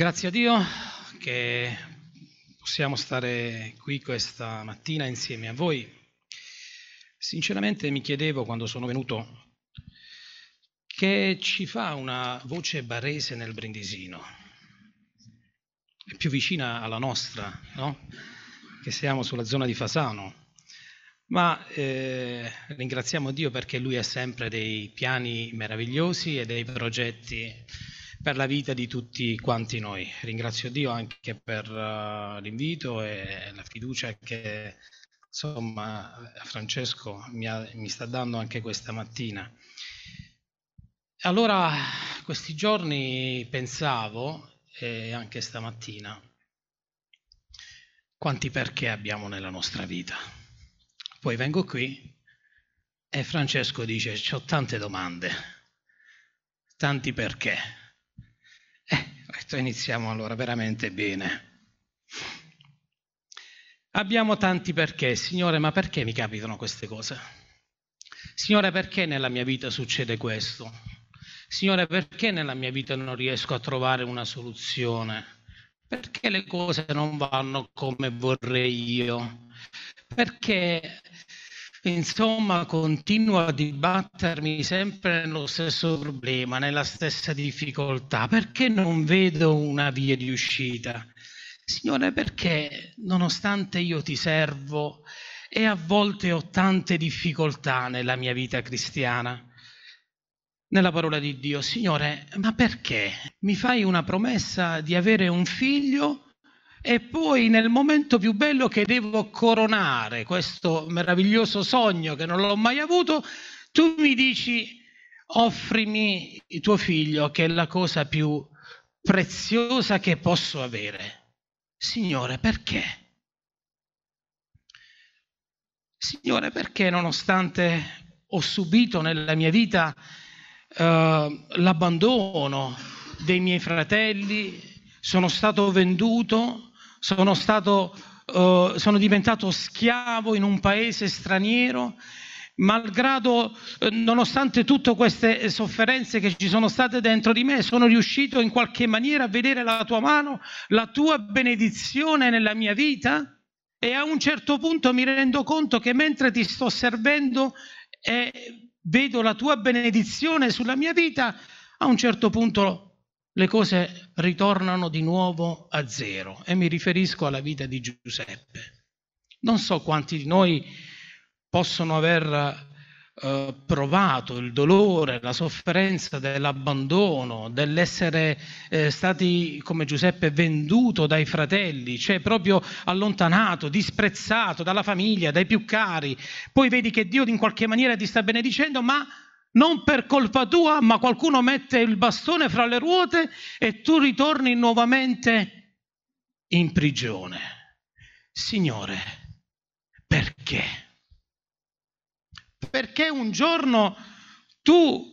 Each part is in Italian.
Grazie a Dio che possiamo stare qui questa mattina insieme a voi. Sinceramente mi chiedevo quando sono venuto che ci fa una voce barese nel Brindisino, è più vicina alla nostra, no? Che siamo sulla zona di Fasano. Ma eh, ringraziamo Dio perché Lui ha sempre dei piani meravigliosi e dei progetti per la vita di tutti quanti noi. Ringrazio Dio anche per uh, l'invito e la fiducia che insomma Francesco mi, ha, mi sta dando anche questa mattina. Allora, questi giorni pensavo, e anche stamattina, quanti perché abbiamo nella nostra vita. Poi vengo qui e Francesco dice, ho tante domande, tanti perché. Eh, iniziamo allora veramente bene. Abbiamo tanti perché, Signore, ma perché mi capitano queste cose? Signore, perché nella mia vita succede questo? Signore, perché nella mia vita non riesco a trovare una soluzione? Perché le cose non vanno come vorrei io? Perché Insomma, continuo a dibattermi sempre nello stesso problema, nella stessa difficoltà. Perché non vedo una via di uscita? Signore, perché nonostante io ti servo e a volte ho tante difficoltà nella mia vita cristiana, nella parola di Dio, Signore, ma perché mi fai una promessa di avere un figlio e poi nel momento più bello che devo coronare questo meraviglioso sogno che non l'ho mai avuto, tu mi dici offrimi il tuo figlio che è la cosa più preziosa che posso avere. Signore, perché? Signore, perché nonostante ho subito nella mia vita eh, l'abbandono dei miei fratelli, sono stato venduto, sono, stato, uh, sono diventato schiavo in un paese straniero, malgrado, eh, nonostante tutte queste sofferenze che ci sono state dentro di me, sono riuscito in qualche maniera a vedere la tua mano, la tua benedizione nella mia vita e a un certo punto mi rendo conto che mentre ti sto servendo e vedo la tua benedizione sulla mia vita, a un certo punto le cose ritornano di nuovo a zero e mi riferisco alla vita di Giuseppe. Non so quanti di noi possono aver eh, provato il dolore, la sofferenza dell'abbandono, dell'essere eh, stati come Giuseppe venduto dai fratelli, cioè proprio allontanato, disprezzato dalla famiglia, dai più cari. Poi vedi che Dio in qualche maniera ti sta benedicendo, ma non per colpa tua, ma qualcuno mette il bastone fra le ruote e tu ritorni nuovamente in prigione. Signore, perché? Perché un giorno tu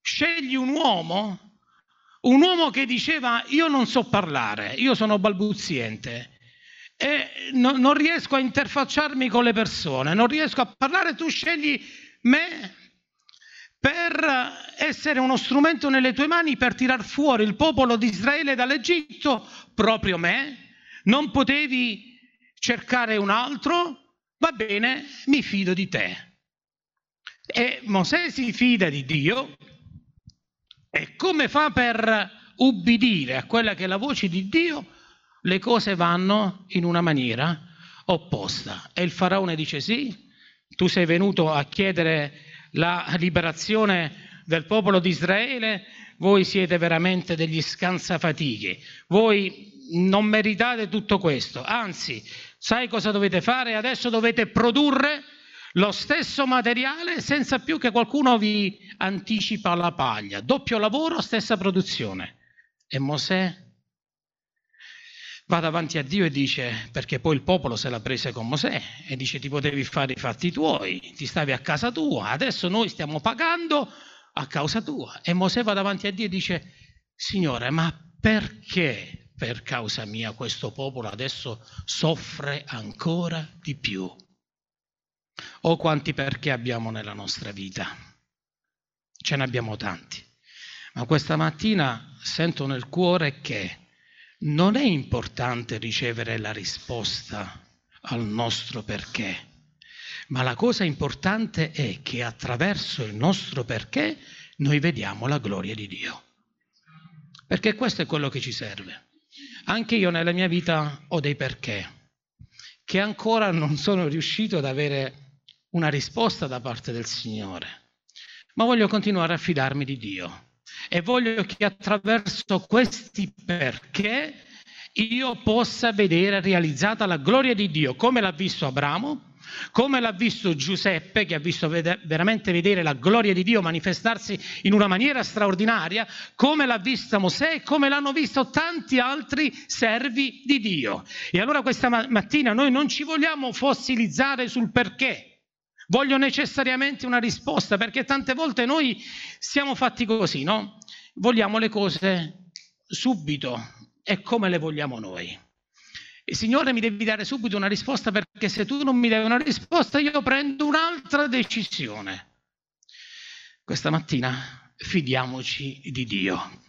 scegli un uomo, un uomo che diceva io non so parlare, io sono balbuziente e no, non riesco a interfacciarmi con le persone, non riesco a parlare, tu scegli me per essere uno strumento nelle tue mani per tirar fuori il popolo di Israele dall'Egitto, proprio me, non potevi cercare un altro, va bene, mi fido di te. E Mosè si fida di Dio e come fa per ubbidire a quella che è la voce di Dio, le cose vanno in una maniera opposta. E il faraone dice sì, tu sei venuto a chiedere la liberazione del popolo di Israele, voi siete veramente degli scansafatiche, voi non meritate tutto questo, anzi, sai cosa dovete fare? Adesso dovete produrre lo stesso materiale senza più che qualcuno vi anticipa la paglia, doppio lavoro, stessa produzione. E Mosè va davanti a Dio e dice, perché poi il popolo se l'ha presa con Mosè, e dice ti potevi fare i fatti tuoi, ti stavi a casa tua, adesso noi stiamo pagando a causa tua. E Mosè va davanti a Dio e dice, Signore, ma perché per causa mia questo popolo adesso soffre ancora di più? O quanti perché abbiamo nella nostra vita? Ce ne abbiamo tanti. Ma questa mattina sento nel cuore che non è importante ricevere la risposta al nostro perché, ma la cosa importante è che attraverso il nostro perché noi vediamo la gloria di Dio. Perché questo è quello che ci serve. Anche io nella mia vita ho dei perché che ancora non sono riuscito ad avere una risposta da parte del Signore, ma voglio continuare a fidarmi di Dio e voglio che attraverso questi perché io possa vedere realizzata la gloria di Dio, come l'ha visto Abramo, come l'ha visto Giuseppe, che ha visto veramente vedere la gloria di Dio manifestarsi in una maniera straordinaria, come l'ha vista Mosè e come l'hanno visto tanti altri servi di Dio. E allora questa mattina noi non ci vogliamo fossilizzare sul perché. Voglio necessariamente una risposta, perché tante volte noi siamo fatti così, no? Vogliamo le cose subito e come le vogliamo noi. Signore mi devi dare subito una risposta perché se tu non mi dai una risposta io prendo un'altra decisione. Questa mattina fidiamoci di Dio,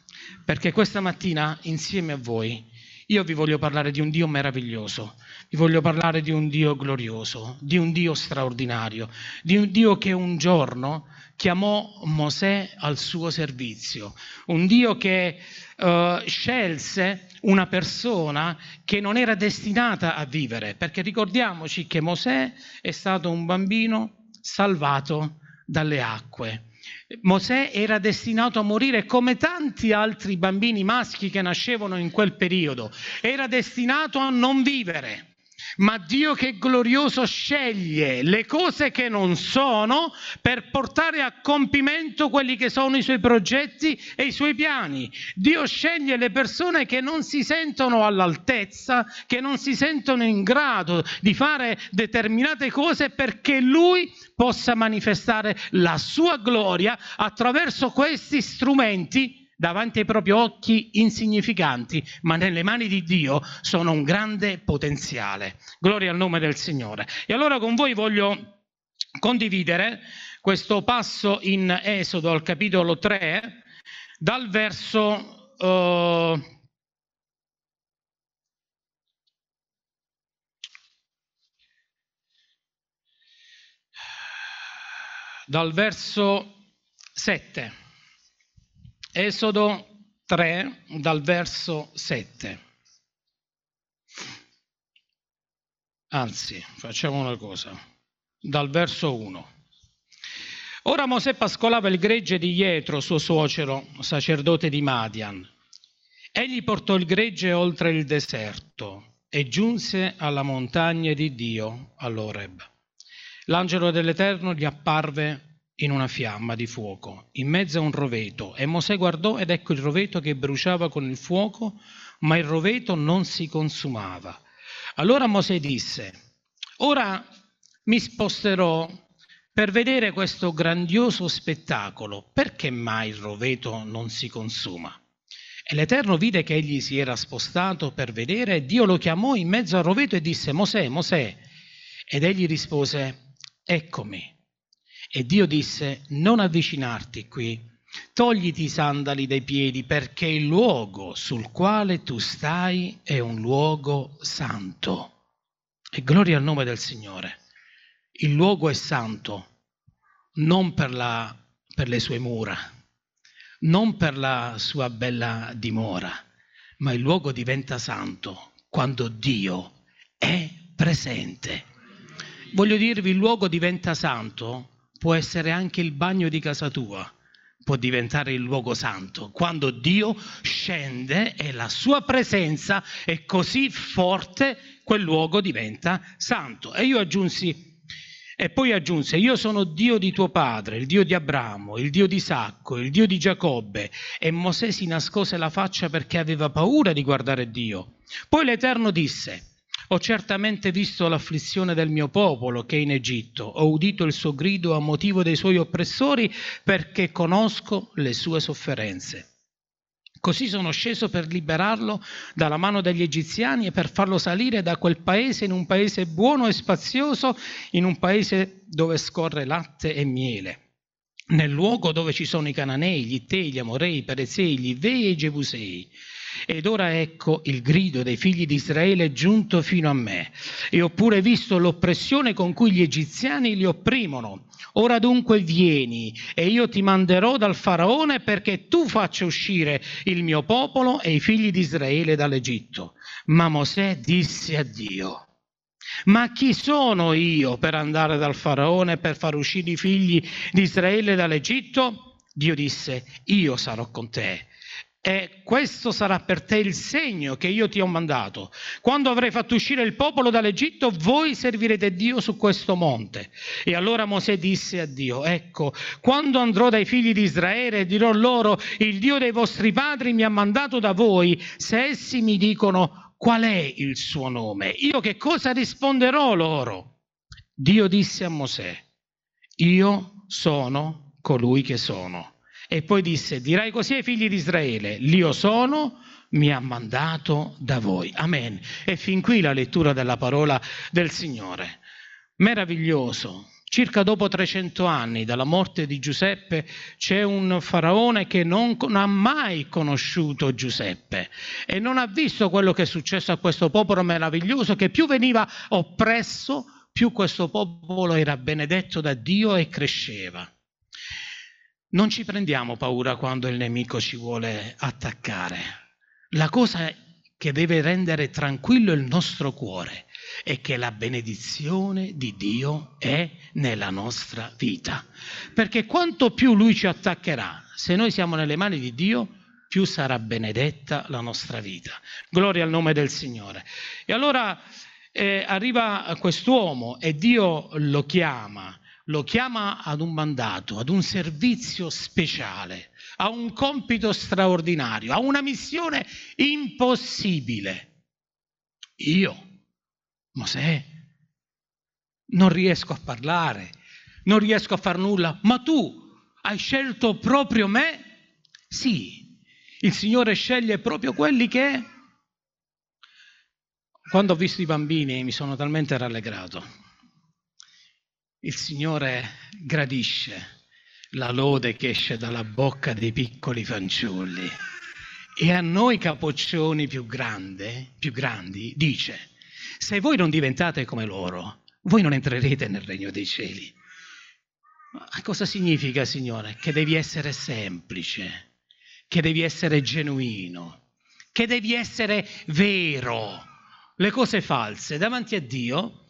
perché questa mattina insieme a voi io vi voglio parlare di un Dio meraviglioso, vi voglio parlare di un Dio glorioso, di un Dio straordinario, di un Dio che un giorno chiamò Mosè al suo servizio, un Dio che uh, scelse una persona che non era destinata a vivere, perché ricordiamoci che Mosè è stato un bambino salvato dalle acque. Mosè era destinato a morire come tanti altri bambini maschi che nascevano in quel periodo, era destinato a non vivere. Ma Dio che è glorioso sceglie le cose che non sono per portare a compimento quelli che sono i suoi progetti e i suoi piani. Dio sceglie le persone che non si sentono all'altezza, che non si sentono in grado di fare determinate cose perché Lui possa manifestare la sua gloria attraverso questi strumenti davanti ai propri occhi insignificanti, ma nelle mani di Dio sono un grande potenziale. Gloria al nome del Signore. E allora con voi voglio condividere questo passo in Esodo al capitolo 3, dal verso... Uh, dal verso 7. Esodo 3 dal verso 7. Anzi, facciamo una cosa, dal verso 1. Ora Mosè pascolava il gregge di Ietro, suo suocero, sacerdote di Madian. Egli portò il gregge oltre il deserto e giunse alla montagna di Dio, all'Oreb. L'angelo dell'Eterno gli apparve in una fiamma di fuoco, in mezzo a un roveto. E Mosè guardò ed ecco il roveto che bruciava con il fuoco, ma il roveto non si consumava. Allora Mosè disse, ora mi sposterò per vedere questo grandioso spettacolo, perché mai il roveto non si consuma? E l'Eterno vide che egli si era spostato per vedere e Dio lo chiamò in mezzo al roveto e disse, Mosè, Mosè. Ed egli rispose, eccomi. E Dio disse, non avvicinarti qui, togliti i sandali dai piedi perché il luogo sul quale tu stai è un luogo santo. E gloria al nome del Signore. Il luogo è santo non per, la, per le sue mura, non per la sua bella dimora, ma il luogo diventa santo quando Dio è presente. Voglio dirvi, il luogo diventa santo può essere anche il bagno di casa tua, può diventare il luogo santo, quando Dio scende e la sua presenza è così forte, quel luogo diventa santo. E io aggiunsi, e poi aggiunse, io sono Dio di tuo padre, il Dio di Abramo, il Dio di Isacco, il Dio di Giacobbe. E Mosè si nascose la faccia perché aveva paura di guardare Dio. Poi l'Eterno disse, ho certamente visto l'afflizione del mio popolo che è in Egitto, ho udito il suo grido a motivo dei suoi oppressori perché conosco le sue sofferenze. Così sono sceso per liberarlo dalla mano degli egiziani e per farlo salire da quel paese in un paese buono e spazioso, in un paese dove scorre latte e miele nel luogo dove ci sono i Cananei, gli Ittei, gli Amorei, i Perezei, gli Ivei e i Gebusei. Ed ora ecco il grido dei figli di Israele giunto fino a me. E ho pure visto l'oppressione con cui gli egiziani li opprimono. Ora dunque vieni e io ti manderò dal faraone perché tu faccia uscire il mio popolo e i figli di Israele dall'Egitto. Ma Mosè disse a Dio, ma chi sono io per andare dal faraone per far uscire i figli di Israele dall'Egitto? Dio disse, io sarò con te e questo sarà per te il segno che io ti ho mandato. Quando avrai fatto uscire il popolo dall'Egitto, voi servirete Dio su questo monte. E allora Mosè disse a Dio, ecco, quando andrò dai figli di Israele e dirò loro, il Dio dei vostri padri mi ha mandato da voi, se essi mi dicono qual è il suo nome, io che cosa risponderò loro? Dio disse a Mosè, io sono colui che sono. E poi disse, dirai così ai figli di Israele, l'io sono, mi ha mandato da voi. Amen. E fin qui la lettura della parola del Signore. Meraviglioso. Circa dopo 300 anni dalla morte di Giuseppe c'è un faraone che non ha mai conosciuto Giuseppe e non ha visto quello che è successo a questo popolo meraviglioso che più veniva oppresso, più questo popolo era benedetto da Dio e cresceva. Non ci prendiamo paura quando il nemico ci vuole attaccare. La cosa che deve rendere tranquillo il nostro cuore è che la benedizione di Dio è nella nostra vita. Perché quanto più Lui ci attaccherà, se noi siamo nelle mani di Dio, più sarà benedetta la nostra vita. Gloria al nome del Signore. E allora eh, arriva quest'uomo e Dio lo chiama lo chiama ad un mandato, ad un servizio speciale, a un compito straordinario, a una missione impossibile. Io, Mosè, non riesco a parlare, non riesco a far nulla, ma tu hai scelto proprio me? Sì, il Signore sceglie proprio quelli che... Quando ho visto i bambini mi sono talmente rallegrato il Signore gradisce la lode che esce dalla bocca dei piccoli fanciulli. E a noi capoccioni più, grande, più grandi dice, se voi non diventate come loro, voi non entrerete nel regno dei cieli. Ma cosa significa, Signore? Che devi essere semplice, che devi essere genuino, che devi essere vero. Le cose false davanti a Dio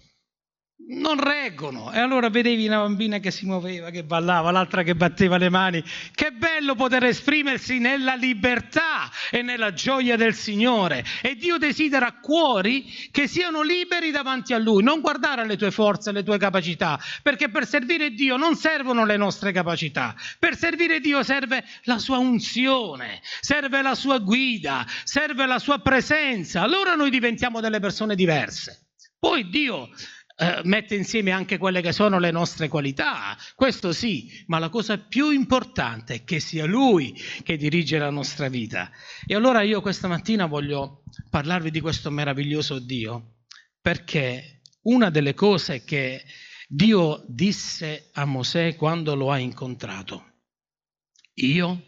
non reggono. E allora vedevi una bambina che si muoveva, che ballava, l'altra che batteva le mani. Che bello poter esprimersi nella libertà e nella gioia del Signore. E Dio desidera cuori che siano liberi davanti a Lui, non guardare alle tue forze, alle tue capacità, perché per servire Dio non servono le nostre capacità. Per servire Dio serve la sua unzione, serve la sua guida, serve la sua presenza. Allora noi diventiamo delle persone diverse. Poi Dio eh, mette insieme anche quelle che sono le nostre qualità, questo sì, ma la cosa più importante è che sia Lui che dirige la nostra vita. E allora io questa mattina voglio parlarvi di questo meraviglioso Dio, perché una delle cose che Dio disse a Mosè quando lo ha incontrato, io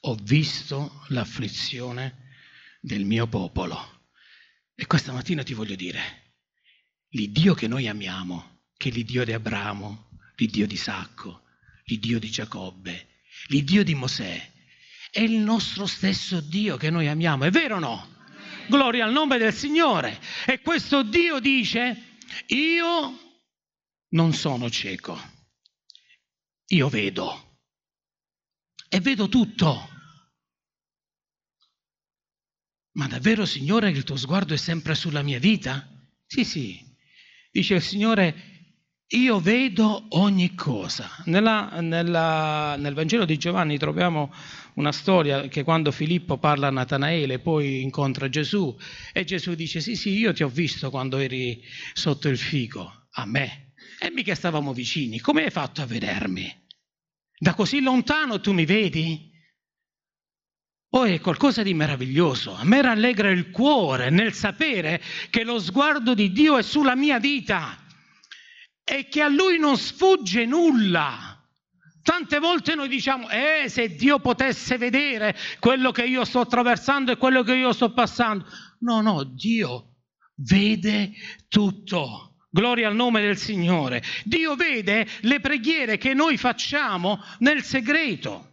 ho visto l'afflizione del mio popolo. E questa mattina ti voglio dire, l'Iddio che noi amiamo, che è l'Iddio di Abramo, l'Iddio di Isacco, l'Iddio di Giacobbe, l'Iddio di Mosè, è il nostro stesso Dio che noi amiamo, è vero o no? Gloria al nome del Signore. E questo Dio dice, io non sono cieco, io vedo e vedo tutto. Ma davvero, Signore, che il tuo sguardo è sempre sulla mia vita? Sì, sì, Dice il Signore, io vedo ogni cosa. Nella, nella, nel Vangelo di Giovanni troviamo una storia che quando Filippo parla a Natanaele poi incontra Gesù e Gesù dice sì sì io ti ho visto quando eri sotto il fico, a me, e mica stavamo vicini, come hai fatto a vedermi? Da così lontano tu mi vedi? Poi è qualcosa di meraviglioso. A me rallegra il cuore nel sapere che lo sguardo di Dio è sulla mia vita e che a Lui non sfugge nulla. Tante volte noi diciamo, eh, se Dio potesse vedere quello che io sto attraversando e quello che io sto passando. No, no, Dio vede tutto. Gloria al nome del Signore. Dio vede le preghiere che noi facciamo nel segreto.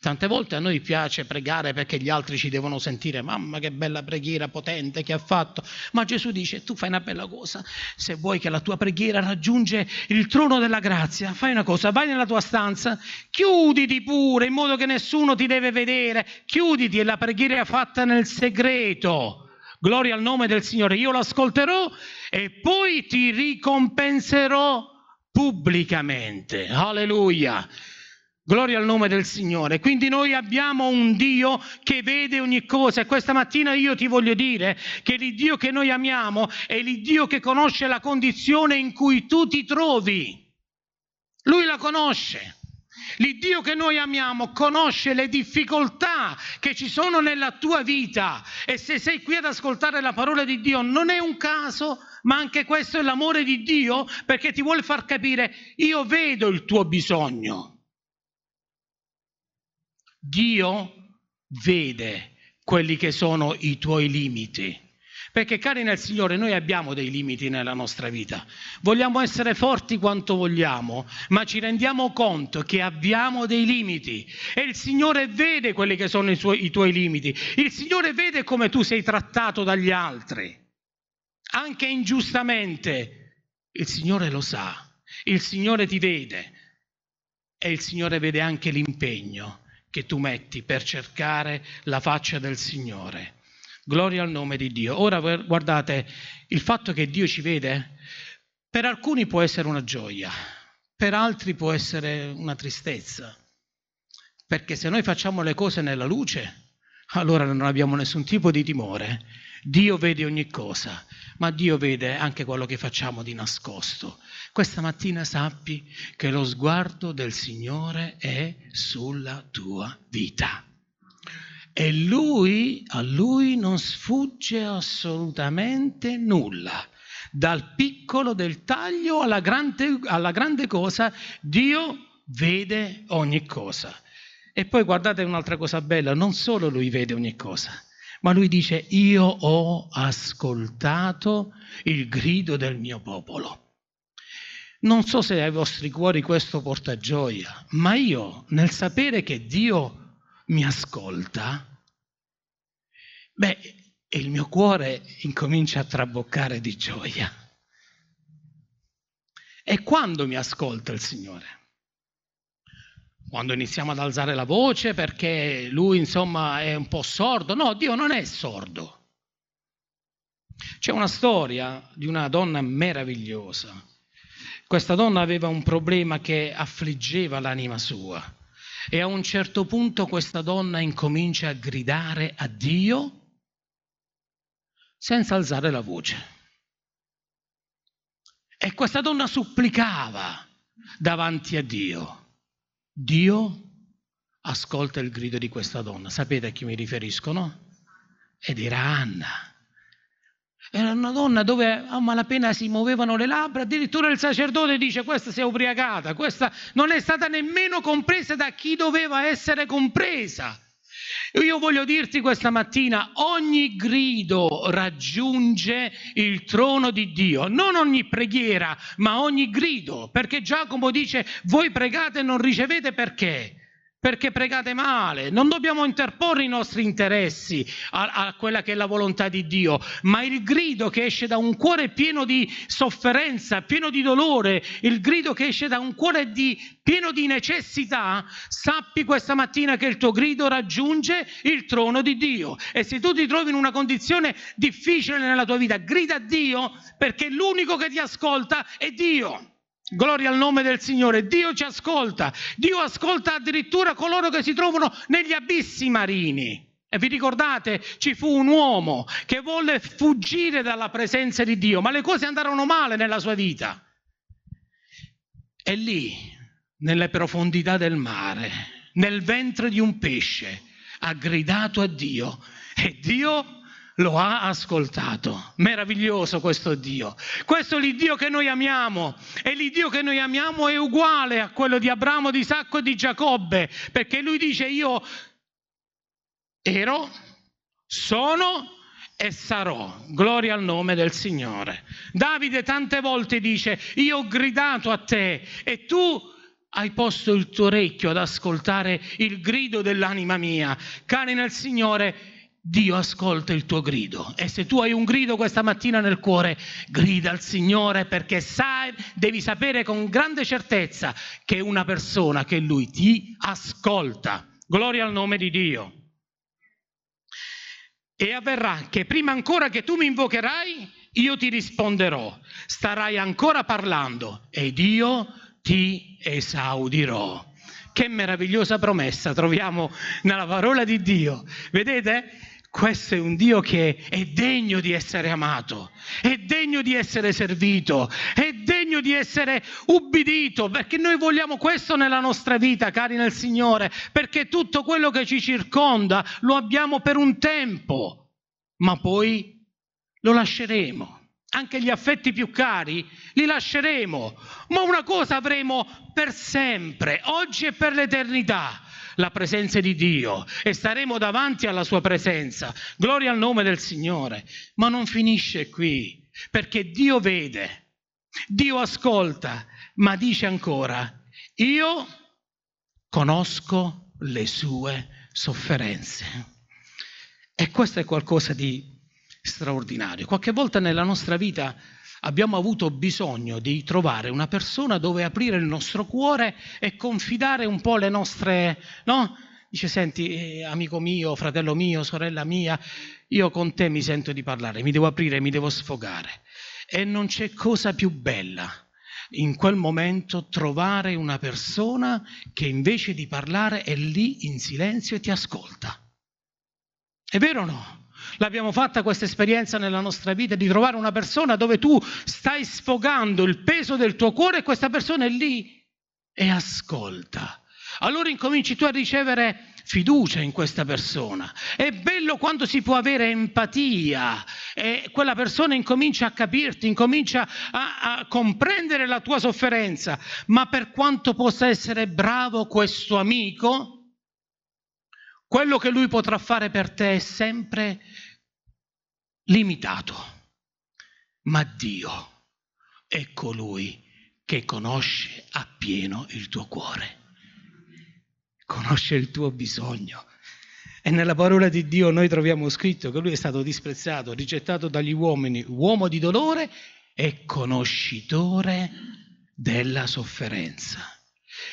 Tante volte a noi piace pregare perché gli altri ci devono sentire, mamma che bella preghiera potente che ha fatto. Ma Gesù dice, tu fai una bella cosa, se vuoi che la tua preghiera raggiunge il trono della grazia, fai una cosa, vai nella tua stanza, chiuditi pure in modo che nessuno ti deve vedere, chiuditi e la preghiera è fatta nel segreto. Gloria al nome del Signore, io l'ascolterò e poi ti ricompenserò pubblicamente. Alleluia. Gloria al nome del Signore. Quindi noi abbiamo un Dio che vede ogni cosa e questa mattina io ti voglio dire che l'Iddio che noi amiamo è l'Iddio che conosce la condizione in cui tu ti trovi. Lui la conosce. L'Iddio che noi amiamo conosce le difficoltà che ci sono nella tua vita e se sei qui ad ascoltare la parola di Dio non è un caso, ma anche questo è l'amore di Dio perché ti vuole far capire io vedo il tuo bisogno. Dio vede quelli che sono i tuoi limiti. Perché cari nel Signore, noi abbiamo dei limiti nella nostra vita. Vogliamo essere forti quanto vogliamo, ma ci rendiamo conto che abbiamo dei limiti. E il Signore vede quelli che sono i, suoi, i tuoi limiti. Il Signore vede come tu sei trattato dagli altri. Anche ingiustamente. Il Signore lo sa. Il Signore ti vede. E il Signore vede anche l'impegno che tu metti per cercare la faccia del Signore. Gloria al nome di Dio. Ora guardate, il fatto che Dio ci vede, per alcuni può essere una gioia, per altri può essere una tristezza. Perché se noi facciamo le cose nella luce, allora non abbiamo nessun tipo di timore. Dio vede ogni cosa, ma Dio vede anche quello che facciamo di nascosto. Questa mattina sappi che lo sguardo del Signore è sulla tua vita. E lui, a lui non sfugge assolutamente nulla. Dal piccolo del taglio alla grande, alla grande cosa, Dio vede ogni cosa. E poi guardate un'altra cosa bella, non solo lui vede ogni cosa, ma lui dice io ho ascoltato il grido del mio popolo. Non so se ai vostri cuori questo porta gioia, ma io nel sapere che Dio mi ascolta, beh, il mio cuore incomincia a traboccare di gioia. E quando mi ascolta il Signore? Quando iniziamo ad alzare la voce perché lui insomma è un po' sordo. No, Dio non è sordo. C'è una storia di una donna meravigliosa. Questa donna aveva un problema che affliggeva l'anima sua e a un certo punto questa donna incomincia a gridare a Dio senza alzare la voce. E questa donna supplicava davanti a Dio. Dio ascolta il grido di questa donna. Sapete a chi mi riferisco, no? Ed era Anna. Era una donna dove a malapena si muovevano le labbra, addirittura il sacerdote dice questa si è ubriacata, questa non è stata nemmeno compresa da chi doveva essere compresa. Io voglio dirti questa mattina, ogni grido raggiunge il trono di Dio, non ogni preghiera, ma ogni grido, perché Giacomo dice, voi pregate e non ricevete perché? Perché pregate male, non dobbiamo interporre i nostri interessi a, a, quella che è la volontà di Dio, ma il grido che esce da un cuore pieno di sofferenza, pieno di dolore, il grido che esce da un cuore di, pieno di necessità, sappi questa mattina che il tuo grido raggiunge il trono di Dio. E se tu ti trovi in una condizione difficile nella tua vita, grida a Dio perché l'unico che ti ascolta è Dio. Gloria al nome del Signore. Dio ci ascolta. Dio ascolta addirittura coloro che si trovano negli abissi marini. E vi ricordate, ci fu un uomo che volle fuggire dalla presenza di Dio, ma le cose andarono male nella sua vita. E lì, nelle profondità del mare, nel ventre di un pesce, ha gridato a Dio e Dio lo ha ascoltato. Meraviglioso questo Dio. Questo è l'Iddio che noi amiamo. E l'Iddio che noi amiamo è uguale a quello di Abramo, di Isacco e di Giacobbe, perché lui dice io ero, sono e sarò. Gloria al nome del Signore. Davide tante volte dice io ho gridato a te e tu hai posto il tuo orecchio ad ascoltare il grido dell'anima mia. Cari nel Signore, Dio ascolta il tuo grido e se tu hai un grido questa mattina nel cuore, grida al Signore perché sai, devi sapere con grande certezza che è una persona che Lui ti ascolta. Gloria al nome di Dio. E avverrà che prima ancora che tu mi invocherai, io ti risponderò. Starai ancora parlando ed io ti esaudirò. Che meravigliosa promessa troviamo nella parola di Dio. Vedete? Questo è un Dio che è degno di essere amato, è degno di essere servito, è degno di essere ubbidito, perché noi vogliamo questo nella nostra vita, cari nel Signore, perché tutto quello che ci circonda lo abbiamo per un tempo, ma poi lo lasceremo. Anche gli affetti più cari li lasceremo, ma una cosa avremo per sempre, oggi e per l'eternità la presenza di Dio e staremo davanti alla sua presenza. Gloria al nome del Signore. Ma non finisce qui, perché Dio vede, Dio ascolta, ma dice ancora, io conosco le sue sofferenze. E questo è qualcosa di straordinario. Qualche volta nella nostra vita abbiamo avuto bisogno di trovare una persona dove aprire il nostro cuore e confidare un po' le nostre, no? Dice, senti, eh, amico mio, fratello mio, sorella mia, io con te mi sento di parlare, mi devo aprire, mi devo sfogare. E non c'è cosa più bella in quel momento trovare una persona che invece di parlare è lì in silenzio e ti ascolta. È vero o no? L'abbiamo fatta questa esperienza nella nostra vita di trovare una persona dove tu stai sfogando il peso del tuo cuore e questa persona è lì e ascolta. Allora incominci tu a ricevere fiducia in questa persona. È bello quando si può avere empatia e quella persona incomincia a capirti, incomincia a, a, comprendere la tua sofferenza, ma per quanto possa essere bravo questo amico, quello che lui potrà fare per te è sempre limitato, ma Dio è colui che conosce appieno il tuo cuore, conosce il tuo bisogno. E nella parola di Dio noi troviamo scritto che lui è stato disprezzato, rigettato dagli uomini, uomo di dolore e conoscitore della sofferenza.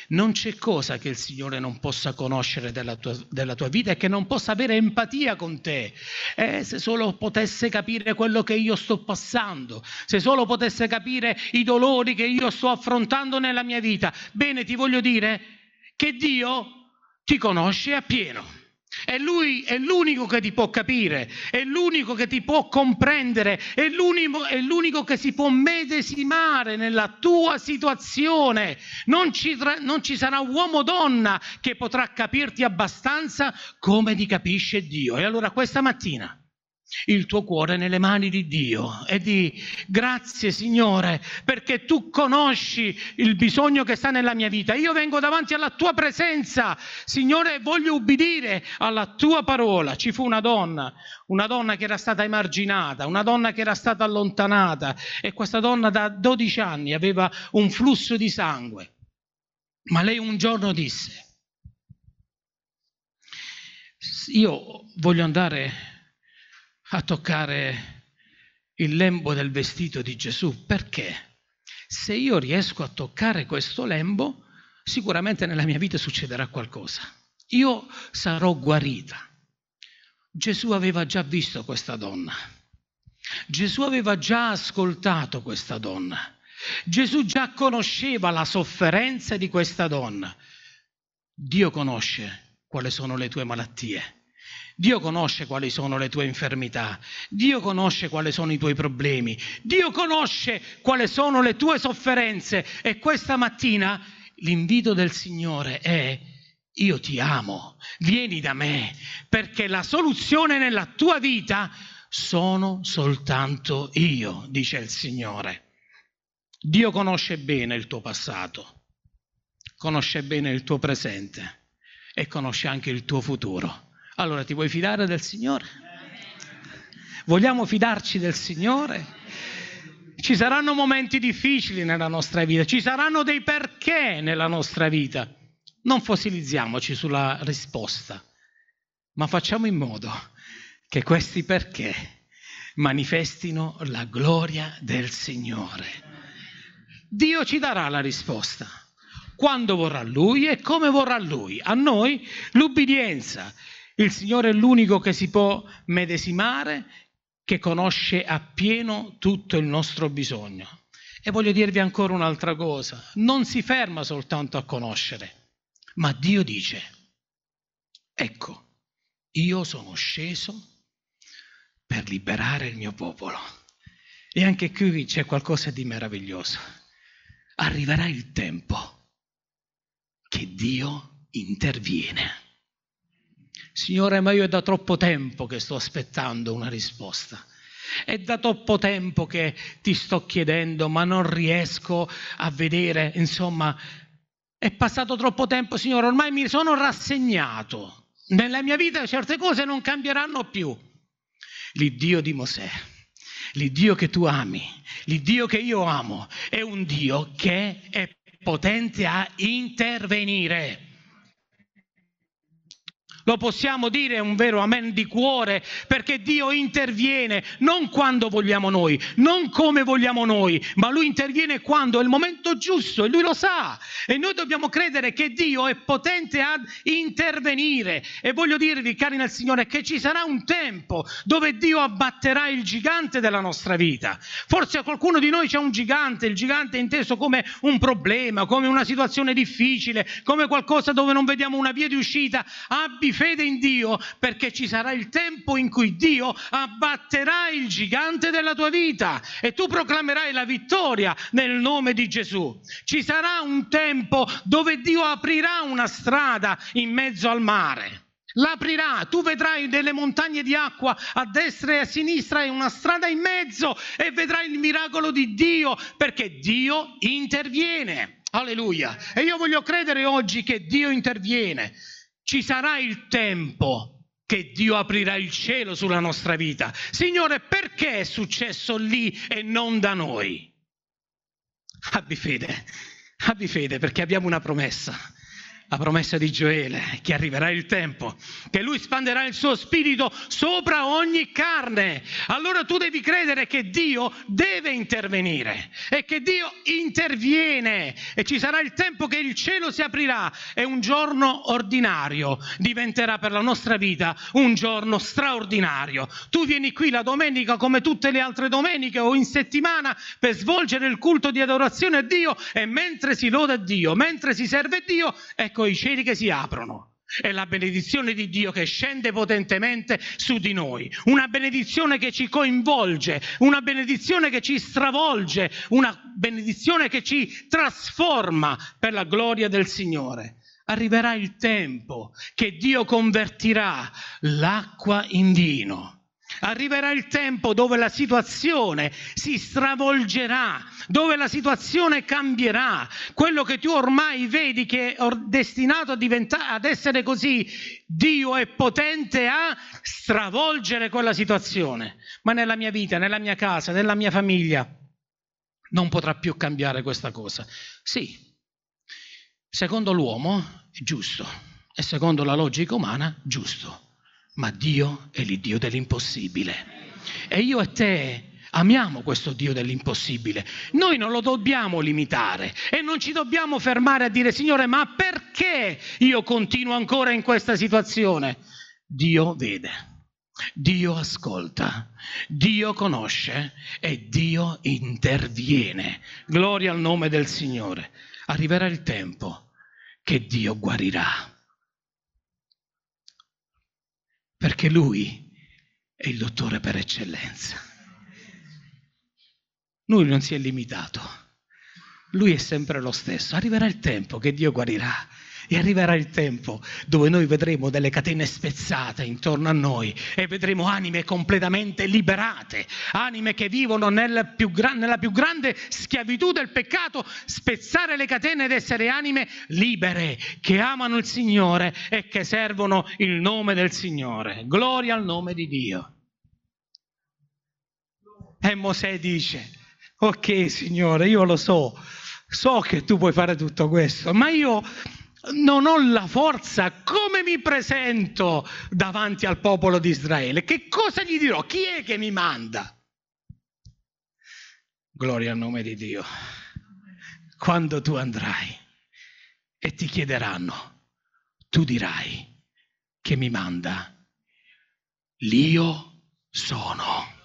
Non c'è cosa che il Signore non possa conoscere della tua, della tua vita e che non possa avere empatia con te. Eh, se solo potesse capire quello che io sto passando, se solo potesse capire i dolori che io sto affrontando nella mia vita. Bene, ti voglio dire che Dio ti conosce appieno. È lui è l'unico che ti può capire, è l'unico che ti può comprendere, è l'unico, è l'unico che si può medesimare nella tua situazione. Non ci, non ci sarà uomo o donna che potrà capirti abbastanza come ti capisce Dio. E allora questa mattina il tuo cuore nelle mani di Dio e di grazie Signore perché tu conosci il bisogno che sta nella mia vita. Io vengo davanti alla tua presenza, Signore, voglio ubbidire alla tua parola. Ci fu una donna, una donna che era stata emarginata, una donna che era stata allontanata e questa donna da 12 anni aveva un flusso di sangue. Ma lei un giorno disse, io voglio andare a toccare il lembo del vestito di Gesù. Perché? Se io riesco a toccare questo lembo, sicuramente nella mia vita succederà qualcosa. Io sarò guarita. Gesù aveva già visto questa donna. Gesù aveva già ascoltato questa donna. Gesù già conosceva la sofferenza di questa donna. Dio conosce quali sono le tue malattie. Dio conosce quali sono le tue infermità, Dio conosce quali sono i tuoi problemi, Dio conosce quali sono le tue sofferenze e questa mattina l'invito del Signore è io ti amo, vieni da me, perché la soluzione nella tua vita sono soltanto io, dice il Signore. Dio conosce bene il tuo passato, conosce bene il tuo presente e conosce anche il tuo futuro. Allora ti vuoi fidare del Signore? Vogliamo fidarci del Signore? Ci saranno momenti difficili nella nostra vita, ci saranno dei perché nella nostra vita. Non fossilizziamoci sulla risposta, ma facciamo in modo che questi perché manifestino la gloria del Signore. Dio ci darà la risposta quando vorrà Lui e come vorrà Lui. A noi l'ubbidienza. Il Signore è l'unico che si può medesimare, che conosce appieno tutto il nostro bisogno. E voglio dirvi ancora un'altra cosa, non si ferma soltanto a conoscere, ma Dio dice, ecco, io sono sceso per liberare il mio popolo. E anche qui c'è qualcosa di meraviglioso. Arriverà il tempo che Dio interviene. Signore, ma io è da troppo tempo che sto aspettando una risposta. È da troppo tempo che ti sto chiedendo, ma non riesco a vedere, insomma, è passato troppo tempo, Signore, ormai mi sono rassegnato. Nella mia vita certe cose non cambieranno più. L'Iddio di Mosè, l'Iddio che tu ami, l'Iddio che io amo, è un Dio che è potente a intervenire. Lo possiamo dire un vero amen di cuore perché Dio interviene non quando vogliamo noi, non come vogliamo noi, ma Lui interviene quando è il momento giusto e Lui lo sa. E noi dobbiamo credere che Dio è potente ad intervenire. E voglio dirvi, cari nel Signore, che ci sarà un tempo dove Dio abbatterà il gigante della nostra vita. Forse a qualcuno di noi c'è un gigante, il gigante è inteso come un problema, come una situazione difficile, come qualcosa dove non vediamo una via di uscita. Abbi fede in Dio perché ci sarà il tempo in cui Dio abbatterà il gigante della tua vita e tu proclamerai la vittoria nel nome di Gesù. Ci sarà un tempo dove Dio aprirà una strada in mezzo al mare. L'aprirà, tu vedrai delle montagne di acqua a destra e a sinistra e una strada in mezzo e vedrai il miracolo di Dio perché Dio interviene. Alleluia. E io voglio credere oggi che Dio interviene ci sarà il tempo che Dio aprirà il cielo sulla nostra vita. Signore, perché è successo lì e non da noi? Abbi fede, abbi fede perché abbiamo una promessa la promessa di Gioele, che arriverà il tempo, che lui spanderà il suo spirito sopra ogni carne. Allora tu devi credere che Dio deve intervenire e che Dio interviene e ci sarà il tempo che il cielo si aprirà e un giorno ordinario diventerà per la nostra vita un giorno straordinario. Tu vieni qui la domenica come tutte le altre domeniche o in settimana per svolgere il culto di adorazione a Dio e mentre si loda Dio, mentre si serve Dio, ecco ecco i cieli che si aprono. È la benedizione di Dio che scende potentemente su di noi, una benedizione che ci coinvolge, una benedizione che ci stravolge, una benedizione che ci trasforma per la gloria del Signore. Arriverà il tempo che Dio convertirà l'acqua in vino Arriverà il tempo dove la situazione si stravolgerà, dove la situazione cambierà. Quello che tu ormai vedi che è destinato ad essere così, Dio è potente a stravolgere quella situazione. Ma nella mia vita, nella mia casa, nella mia famiglia, non potrà più cambiare questa cosa. Sì, secondo l'uomo è giusto e secondo la logica umana giusto ma Dio è l'Iddio dell'impossibile. E io e te amiamo questo Dio dell'impossibile. Noi non lo dobbiamo limitare e non ci dobbiamo fermare a dire Signore, ma perché io continuo ancora in questa situazione? Dio vede. Dio ascolta, Dio conosce e Dio interviene. Gloria al nome del Signore. Arriverà il tempo che Dio guarirà perché lui è il dottore per eccellenza. Lui non si è limitato, lui è sempre lo stesso. Arriverà il tempo che Dio guarirà E arriverà il tempo dove noi vedremo delle catene spezzate intorno a noi e vedremo anime completamente liberate, anime che vivono nel più gra- nella più grande schiavitù del peccato, spezzare le catene ed essere anime libere, che amano il Signore e che servono il nome del Signore. Gloria al nome di Dio. E Mosè dice, ok Signore, io lo so, so che tu puoi fare tutto questo, ma io non ho la forza, come mi presento davanti al popolo di Israele? Che cosa gli dirò? Chi è che mi manda? Gloria al nome di Dio. Quando tu andrai e ti chiederanno, tu dirai che mi manda, l'io sono.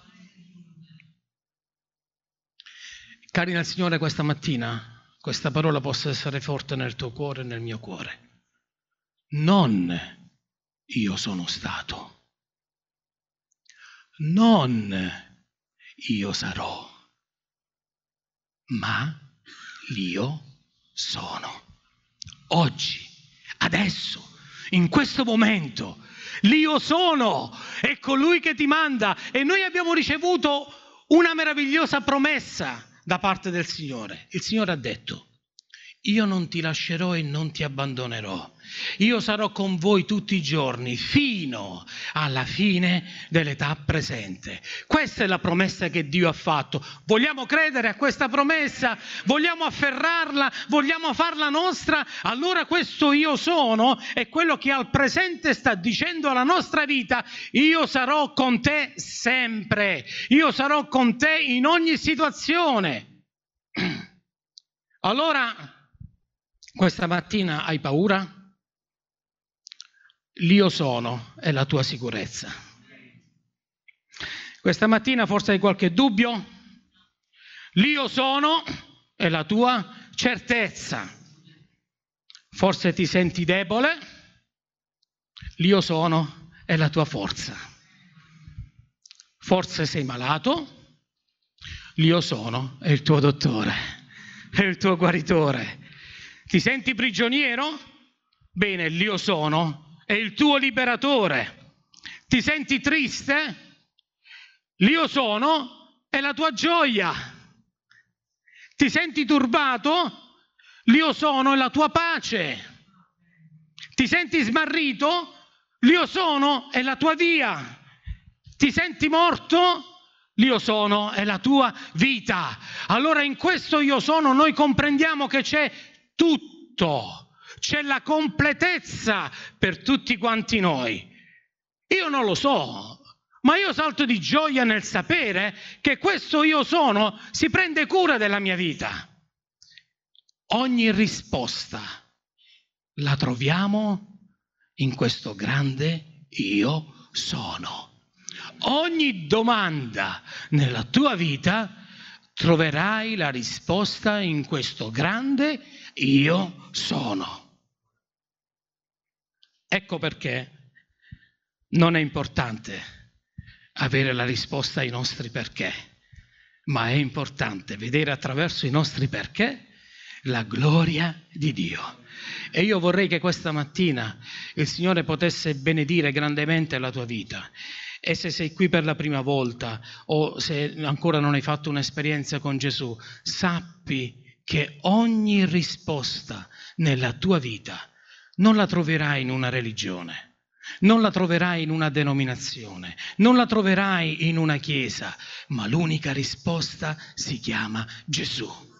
Cari nel Signore, questa mattina questa parola possa essere forte nel tuo cuore e nel mio cuore. Non io sono stato, non io sarò, ma io sono. Oggi, adesso, in questo momento, l'io sono è colui che ti manda e noi abbiamo ricevuto una meravigliosa promessa da parte del Signore. Il Signore ha detto, io non ti lascerò e non ti abbandonerò. Io sarò con voi tutti i giorni fino alla fine dell'età presente. Questa è la promessa che Dio ha fatto. Vogliamo credere a questa promessa? Vogliamo afferrarla? Vogliamo farla nostra? Allora questo io sono è quello che al presente sta dicendo alla nostra vita. Io sarò con te sempre. Io sarò con te in ogni situazione. Allora, questa mattina hai paura? L'io sono è la tua sicurezza. Questa mattina forse hai qualche dubbio? L'io sono è la tua certezza. Forse ti senti debole? L'io sono è la tua forza. Forse sei malato? L'io sono è il tuo dottore, è il tuo guaritore. Ti senti prigioniero? Bene, l'io sono è il tuo liberatore. Ti senti triste? L'io sono è la tua gioia. Ti senti turbato? L'io sono è la tua pace. Ti senti smarrito? L'io sono è la tua via. Ti senti morto? L'io sono è la tua vita. Allora in questo io sono noi comprendiamo che c'è tutto c'è la completezza per tutti quanti noi. Io non lo so, ma io salto di gioia nel sapere che questo io sono si prende cura della mia vita. Ogni risposta la troviamo in questo grande io sono. Ogni domanda nella tua vita troverai la risposta in questo grande io sono. Ecco perché non è importante avere la risposta ai nostri perché, ma è importante vedere attraverso i nostri perché la gloria di Dio. E io vorrei che questa mattina il Signore potesse benedire grandemente la tua vita. E se sei qui per la prima volta o se ancora non hai fatto un'esperienza con Gesù, sappi che ogni risposta nella tua vita non la troverai in una religione, non la troverai in una denominazione, non la troverai in una chiesa, ma l'unica risposta si chiama Gesù.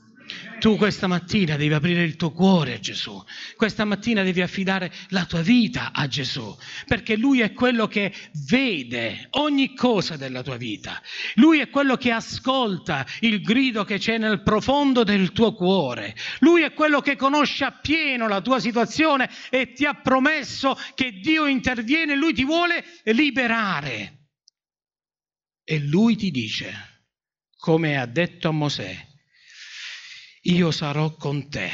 Tu questa mattina devi aprire il tuo cuore a Gesù, questa mattina devi affidare la tua vita a Gesù, perché Lui è quello che vede ogni cosa della tua vita, Lui è quello che ascolta il grido che c'è nel profondo del tuo cuore, Lui è quello che conosce appieno la tua situazione e ti ha promesso che Dio interviene, Lui ti vuole liberare. E Lui ti dice, come ha detto a Mosè, io sarò con te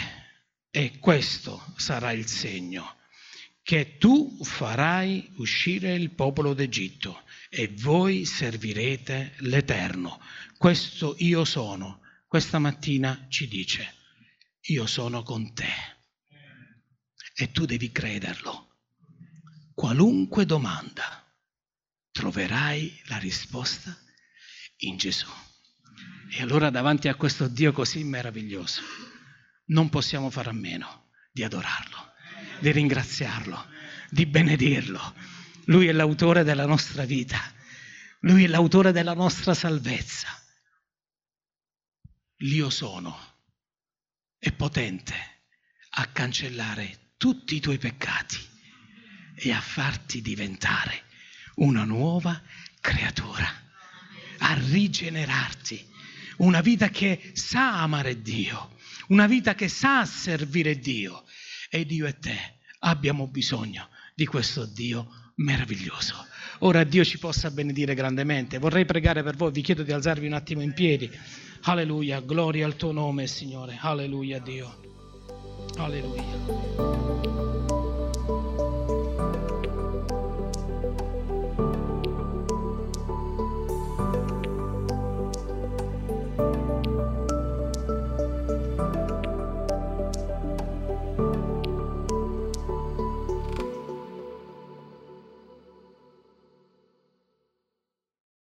e questo sarà il segno, che tu farai uscire il popolo d'Egitto e voi servirete l'Eterno. Questo io sono. Questa mattina ci dice, io sono con te. e tu devi crederlo. Qualunque domanda troverai la risposta in Gesù. E allora davanti a questo Dio così meraviglioso non possiamo fare a meno di adorarlo, di ringraziarlo, di benedirlo. Lui è l'autore della nostra vita, lui è l'autore della nostra salvezza. L'io sono è potente a cancellare tutti i tuoi peccati e a farti diventare una nuova creatura, a rigenerarti, una vita che sa amare Dio, una vita che sa servire Dio. E Dio e te abbiamo bisogno di questo Dio meraviglioso. Ora Dio ci possa benedire grandemente. Vorrei pregare per voi, vi chiedo di alzarvi un attimo in piedi. Alleluia, gloria al tuo nome, Signore. Alleluia, Dio. Alleluia.